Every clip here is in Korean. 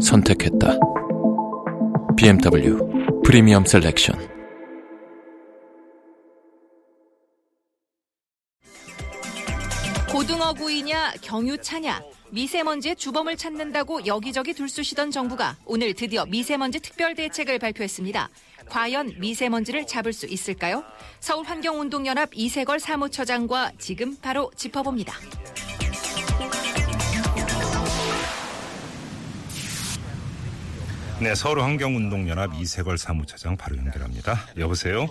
선택했다. BMW 프리미엄 셀렉션. 고등어 구이냐 경유차냐 미세먼지의 주범을 찾는다고 여기저기 들쑤시던 정부가 오늘 드디어 미세먼지 특별 대책을 발표했습니다. 과연 미세먼지를 잡을 수 있을까요? 서울환경운동연합 이세걸 사무처장과 지금 바로 짚어봅니다. 네, 서울 환경운동연합 이세걸 사무처장 바로 연결합니다. 여보세요?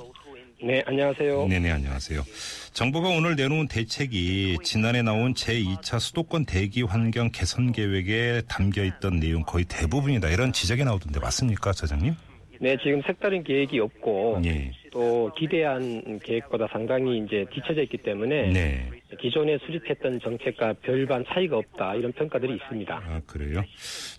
네, 안녕하세요. 네네, 안녕하세요. 정부가 오늘 내놓은 대책이 지난해 나온 제2차 수도권 대기 환경 개선 계획에 담겨 있던 내용 거의 대부분이다. 이런 지적이 나오던데 맞습니까, 처장님? 네, 지금 색다른 계획이 없고 예. 또 기대한 계획보다 상당히 이제 뒤처져 있기 때문에 네. 기존에 수립했던 정책과 별반 차이가 없다 이런 평가들이 있습니다. 아, 그래요?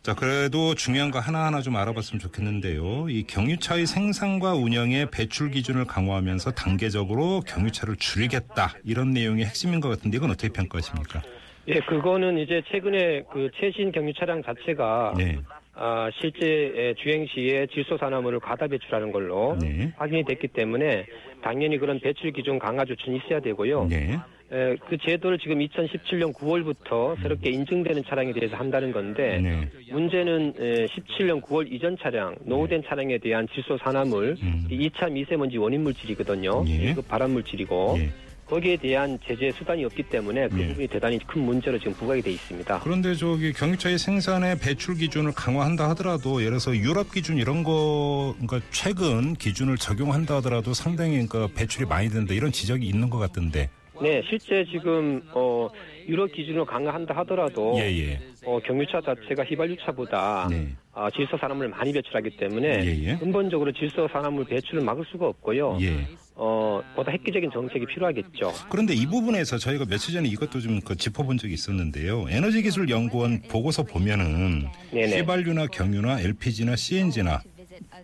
자, 그래도 중요한 거 하나하나 좀 알아봤으면 좋겠는데요. 이 경유차의 생산과 운영의 배출 기준을 강화하면서 단계적으로 경유차를 줄이겠다. 이런 내용이 핵심인 것 같은데 이건 어떻게 평가하십니까? 예, 그거는 이제 최근에 그 최신 경유 차량 자체가 네. 아, 실제 주행 시에 질소 산화물을 과다 배출하는 걸로 네. 확인이 됐기 때문에 당연히 그런 배출 기준 강화 조치는 있어야 되고요. 네. 에, 그 제도를 지금 2017년 9월부터 새롭게 인증되는 차량에 대해서 한다는 건데 네. 문제는 에, 17년 9월 이전 차량, 노후된 차량에 대한 질소 산화물, 음. 이 2차 미세먼지 원인 물질이거든요. 예. 그 발암 물질이고 예. 거기에 대한 제재 수단이 없기 때문에 그 예. 부분이 대단히 큰 문제로 지금 부각이 돼 있습니다. 그런데 저기 경유차의 생산의 배출 기준을 강화한다 하더라도 예를 들어서 유럽 기준 이런 거 그러니까 최근 기준을 적용한다 하더라도 상당히 그러니까 배출이 많이 된다 이런 지적이 있는 것 같던데. 네, 실제 지금 어 유럽 기준을 강화한다 하더라도 예 예. 어, 경유차 자체가 휘발유차보다 네. 아, 질소 산화물을 많이 배출하기 때문에 예예. 근본적으로 질소 산화물 배출을 막을 수가 없고요. 예. 어, 보다 획기적인 정책이 필요하겠죠. 그런데 이 부분에서 저희가 며칠 전에 이것도 좀 그 짚어본 적이 있었는데요. 에너지기술연구원 보고서 보면은 네네. 휘발유나 경유나 LPG나 CNG나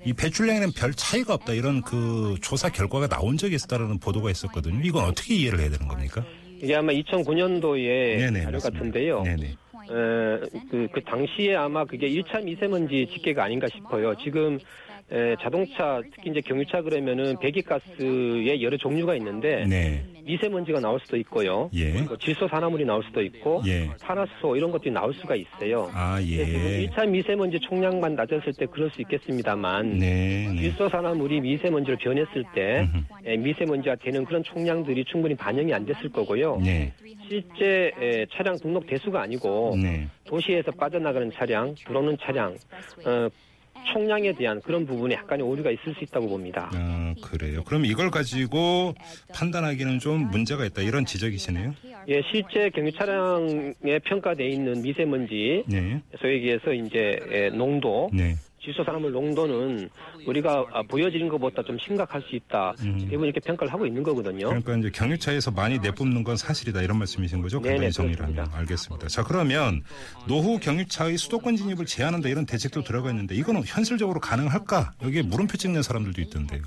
이 배출량에는 별 차이가 없다 이런 그 조사 결과가 나온 적이 있었다는 보도가 있었거든요. 이건 어떻게 이해를 해야 되는 겁니까? 이게 아마 2009년도에 네네 자료 맞습니다. 같은데요. 네네. 에, 그, 그 당시에 아마 그게 1차 미세먼지 집계가 아닌가 싶어요. 지금 에, 자동차 특히 이제 경유차 그러면은 배기가스의 여러 종류가 있는데 네. 미세먼지가 나올 수도 있고요. 예. 질소 산화물이 나올 수도 있고 예. 탄화수소 이런 것들이 나올 수가 있어요. 아 예. 1차 미세먼지 총량만 낮았을 때 그럴 수 있겠습니다만 네. 네. 질소 산화물이 미세먼지로 변했을 때 에, 미세먼지가 되는 그런 총량들이 충분히 반영이 안 됐을 거고요. 네. 실제 에, 차량 등록 대수가 아니고 네. 도시에서 빠져나가는 차량, 들어오는 차량, 어, 총량에 대한 그런 부분에 약간의 오류가 있을 수 있다고 봅니다. 아 그래요. 그럼 이걸 가지고 판단하기는 좀 문제가 있다 이런 지적이시네요. 예, 실제 경유 차량에 평가돼 있는 미세먼지, 네. 네. 질소 산화물 농도는 우리가 아, 보여지는 것보다 좀 심각할 수 있다. 음. 대부분 이렇게 평가를 하고 있는 거거든요. 그러니까 이제 경유차에서 많이 내뿜는 건 사실이다 이런 말씀이신 거죠? 네네, 그렇습니다. 알겠습니다. 자 그러면 노후 경유차의 수도권 진입을 제한한다 이런 대책도 들어가 있는데 이거는 현실적으로 가능할까? 여기에 물음표 찍는 사람들도 있던데요.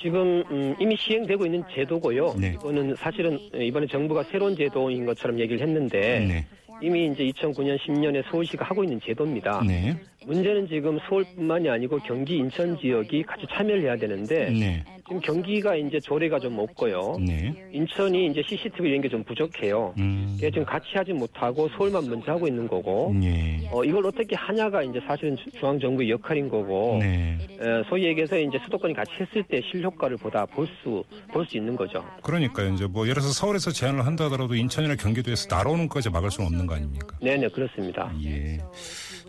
지금 음, 이미 시행되고 있는 제도고요. 네. 이거는 사실은 이번에 정부가 새로운 제도인 것처럼 얘기를 했는데 네. 이미 이제 2009년 10년에 서울시가 하고 있는 제도입니다. 네. 문제는 지금 서울뿐만이 아니고 경기 인천 지역이 같이 참여를 해야 되는데 네. 지금 경기가 이제 조례가 좀 없고요. 네. 인천이 이제 CCTV 이런 게 좀 부족해요. 음. 그래서 지금 같이 하지 못하고 서울만 먼저 하고 있는 거고 네. 어, 이걸 어떻게 하냐가 이제 사실은 주- 중앙 정부의 역할인 거고 네. 에, 소위 얘기해서 이제 수도권이 같이 했을 때 실효과를 보다 볼 수 볼 수 있는 거죠. 그러니까요. 이제 뭐 예를 들어서 서울에서 제한을 한다 하더라도 인천이나 경기도에서 날아오는 것까지 막을 수는 없는 거 아닙니까? 네네 그렇습니다. 예.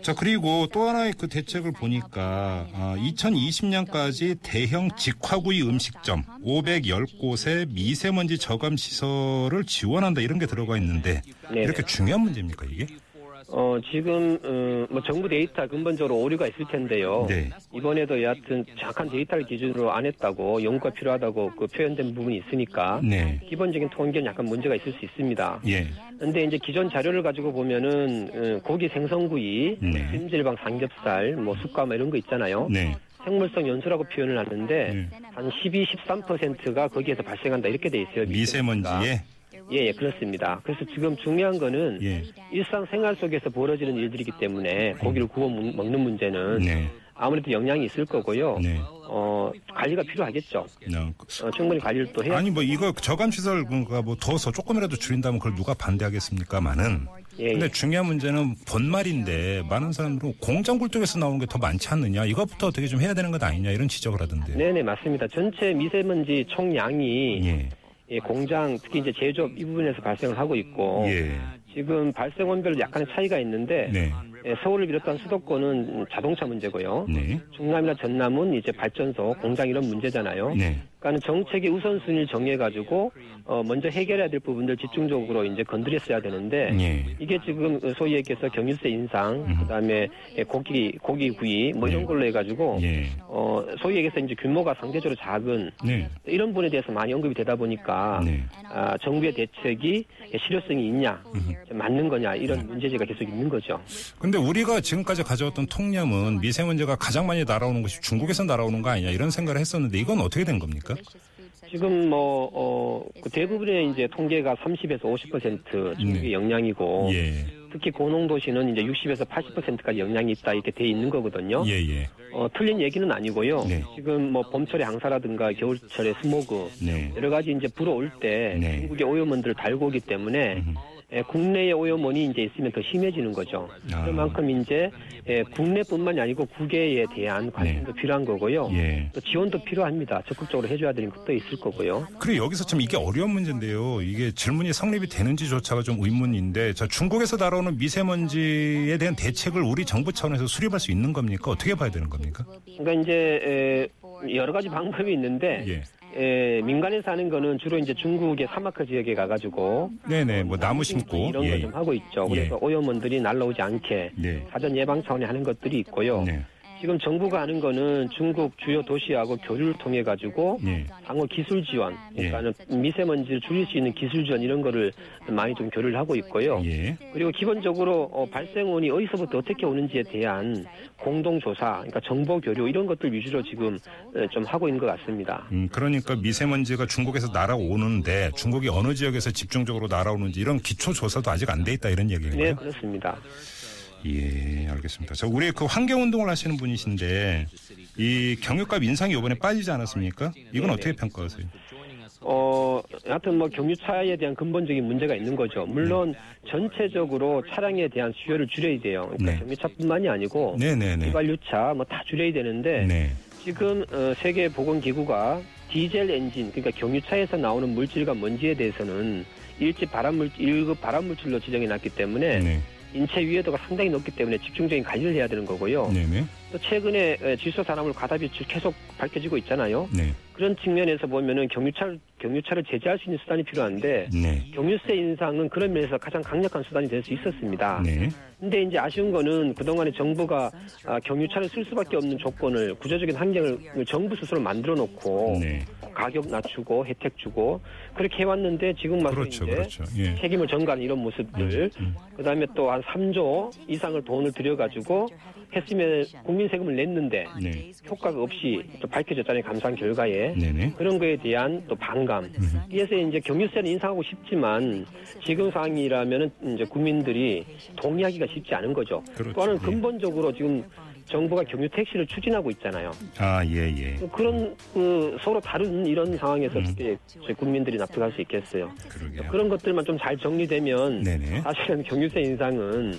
자, 그리고 또 하나의 그 대책을 보니까, 아, 2020년까지 대형 직화구이 음식점 510곳에 미세먼지 저감 시설을 지원한다 이런 게 들어가 있는데, 네네. 이렇게 중요한 문제입니까, 이게? 어, 지금, 어, 뭐 정부 데이터 근본적으로 오류가 있을 텐데요. 네. 이번에도 여하튼 정확한 데이터를 기준으로 안 했다고 연구가 필요하다고 그 표현된 부분이 있으니까 네. 기본적인 통계는 약간 문제가 있을 수 있습니다. 예. 근데 이제 기존 자료를 가지고 보면은 어, 고기 생선구이, 네. 찜질방 삼겹살, 뭐 숯과 뭐 이런 거 있잖아요. 네. 생물성 연수라고 표현을 하는데 네. 한 12, 13%가 거기에서 발생한다 이렇게 돼 있어요. 미세먼지에 예, 예, 그렇습니다. 그래서 지금 중요한 거는 예. 일상 생활 속에서 벌어지는 일들이기 때문에 고기를 구워 먹- 먹는 문제는 네. 아무래도 영향이 있을 거고요. 네. 어, 관리가 필요하겠죠. 어, 어, 충분히 관리를 또 해야 아니 뭐 이거 저감 시설 뭔가 뭐 더서 조금이라도 줄인다면 그걸 누가 반대하겠습니까만은 예, 근데 예. 중요한 문제는 본말인데 많은 사람들은 공장 굴뚝에서 나오는 게 더 많지 않느냐 이것부터 어떻게 좀 해야 되는 것 아니냐 이런 지적을 하던데요. 네네, 맞습니다. 전체 미세먼지 총량이 예. 예, 공장, 특히 이제 제조업 이 부분에서 발생을 하고 있고 예. 지금 발생원별로 약간의 차이가 있는데 네. 예, 서울을 비롯한 수도권은 자동차 문제고요. 네. 중남이나 전남은 이제 발전소, 공장 이런 문제잖아요. 네. 그러니까는 정책의 우선순위를 정해가지고 어, 먼저 해결해야 될 부분들 집중적으로 이제 건드렸어야 되는데 예. 이게 지금 소위 얘기해서 경유세 인상, 그다음에 예, 고기 고기 구이 뭐 이런 네. 걸로 해가지고 예. 어, 소위 얘기해서 이제 규모가 상대적으로 작은 네. 이런 부분에 대해서 많이 언급이 되다 보니까 네. 아, 정부의 대책이 실효성이 있냐, 맞는 거냐 이런 문제제가 계속 있는 거죠. 근데 우리가 지금까지 가져왔던 통념은 미세먼지가 가장 많이 날아오는 것이 중국에서 날아오는 거 아니냐 이런 생각을 했었는데 이건 어떻게 된 겁니까? 지금 뭐 어, 그 대부분의 이제 통계가 30에서 50% 중국의 네. 영향이고 예. 특히 고농도시는 이제 60에서 80%까지 영향이 있다 이렇게 돼 있는 거거든요. 예, 예. 어, 틀린 얘기는 아니고요. 네. 지금 뭐 봄철에 항사라든가 겨울철에 스모그 네. 여러 가지 이제 불어올 때 네. 중국의 오염원들을 달고 오기 때문에 예, 국내의 오염원이 이제 있으면 더 심해지는 거죠. 아. 그만큼 이제 예, 국내뿐만이 아니고 국외에 대한 관심도 필요한 거고요. 예. 또 지원도 필요합니다. 적극적으로 해줘야 되는 것도 있을 거고요. 그래 여기서 참 이게 어려운 문제인데요. 이게 질문이 성립이 되는지조차가 좀 의문인데 저 중국에서 날아오는 미세먼지에 대한 대책을 우리 정부 차원에서 수립할 수 있는 겁니까? 어떻게 봐야 되는 겁니까? 그러니까 이제 에, 여러 가지 방법이 있는데 예. 에, 민간에서 하는 거는 주로 이제 중국의 사막화 지역에 가가지고 네네 뭐 나무 심고 이런 예. 거좀 하고 있죠. 예. 그래서 오염원들이 날라오지 않게 네. 사전 예방 차원에 하는 것들이 있고요. 네. 지금 정부가 하는 거는 중국 주요 도시하고 교류를 통해 가지고 예. 방어 기술 지원, 그러니까는 미세먼지를 줄일 수 있는 기술 지원 이런 거를 많이 좀 교류를 하고 있고요. 예. 그리고 기본적으로 어, 발생원이 어디서부터 어떻게 오는지에 대한 공동 조사, 그러니까 정보 교류 이런 것들 위주로 지금 어, 좀 하고 있는 것 같습니다. 음, 그러니까 미세먼지가 중국에서 날아오는데 중국이 어느 지역에서 집중적으로 날아오는지 이런 기초 조사도 아직 안 돼 있다 이런 네, 얘기인가요? 그렇습니다. 예, 알겠습니다. 저 우리 그 환경 운동을 하시는 분이신데 이 경유값 인상이 이번에 빠지지 않았습니까? 이건 어떻게 평가하세요? 어, 하여튼 뭐 경유차에 대한 근본적인 문제가 있는 거죠. 물론 전체적으로 차량에 대한 수요를 줄여야 돼요. 그러니까 네. 경유차뿐만이 아니고 네네네. 휘발유차 뭐 다 줄여야 되는데 네. 지금 어, 세계 보건 기구가 디젤 엔진 그러니까 경유차에서 나오는 물질과 먼지에 대해서는 일级발암물 1급 발암 물질로 지정해 놨기 때문에 네. 인체 위해도가 상당히 높기 때문에 집중적인 관리를 해야 되는 거고요. 네네. 또 최근에 에, 질소 산화물 과다비 계속 밝혀지고 있잖아요. 네. 그런 측면에서 보면은 경유차를 경유차를 제재할 수 있는 수단이 필요한데 네. 경유세 인상은 그런 면에서 가장 강력한 수단이 될 수 있었습니다. 네. 근데 이제 아쉬운 거는 그동안에 정부가 아, 경유차를 쓸 수밖에 없는 조건을 구조적인 환경을 정부 스스로 만들어 놓고 네. 가격 낮추고 혜택 주고 그렇게 해왔는데 지금 와서 그렇죠. 이제 그렇죠. 예. 책임을 전가하는 이런 모습들 그다음에 또 한 3조 이상을 돈을 들여가지고 했으면 국민 세금을 냈는데 네. 효과가 없이 또 밝혀졌잖아요 감사한 결과에 네네. 그런 거에 대한 또 반감. 그래서 이제 경유세는 인상하고 싶지만 지금 상황이라면은 이제 국민들이 동의하기가 쉽지 않은 거죠. 그렇죠. 또한은 예. 근본적으로 지금 정부가 경유 택시를 추진하고 있잖아요. 아, 예, 예. 그런 그 서로 다른 이런 상황에서 저희 국민들이 납득할 수 있겠어요. 그러게요. 그런 것들만 좀 잘 정리되면 네네. 사실은 경유세 인상은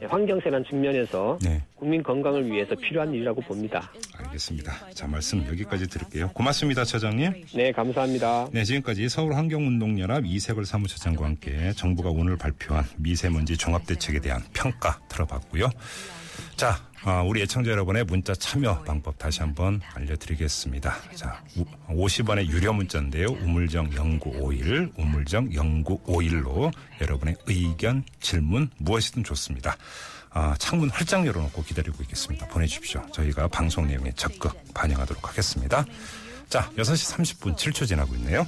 환경세란 측면에서 네. 국민 건강을 위해서 필요한 일이라고 봅니다. 알겠습니다. 자, 말씀 여기까지 들을게요. 고맙습니다, 차장님. 네, 감사합니다. 네, 지금까지 서울 환경운동연합 이세걸 사무처장과 함께 정부가 오늘 발표한 미세먼지 종합대책에 대한 평가 들어봤고요. 자, 아, 우리 애청자 여러분의 문자 참여 방법 다시 한번 알려드리겠습니다. 자, 50원의 유료 문자인데요. 우물정 0951, 우물정 0951로 여러분의 의견, 질문 무엇이든 좋습니다. 아, 창문 활짝 열어놓고 기다리고 있겠습니다. 보내주십시오. 저희가 방송 내용에 적극 반영하도록 하겠습니다. 자, 6시 30분 7초 지나고 있네요.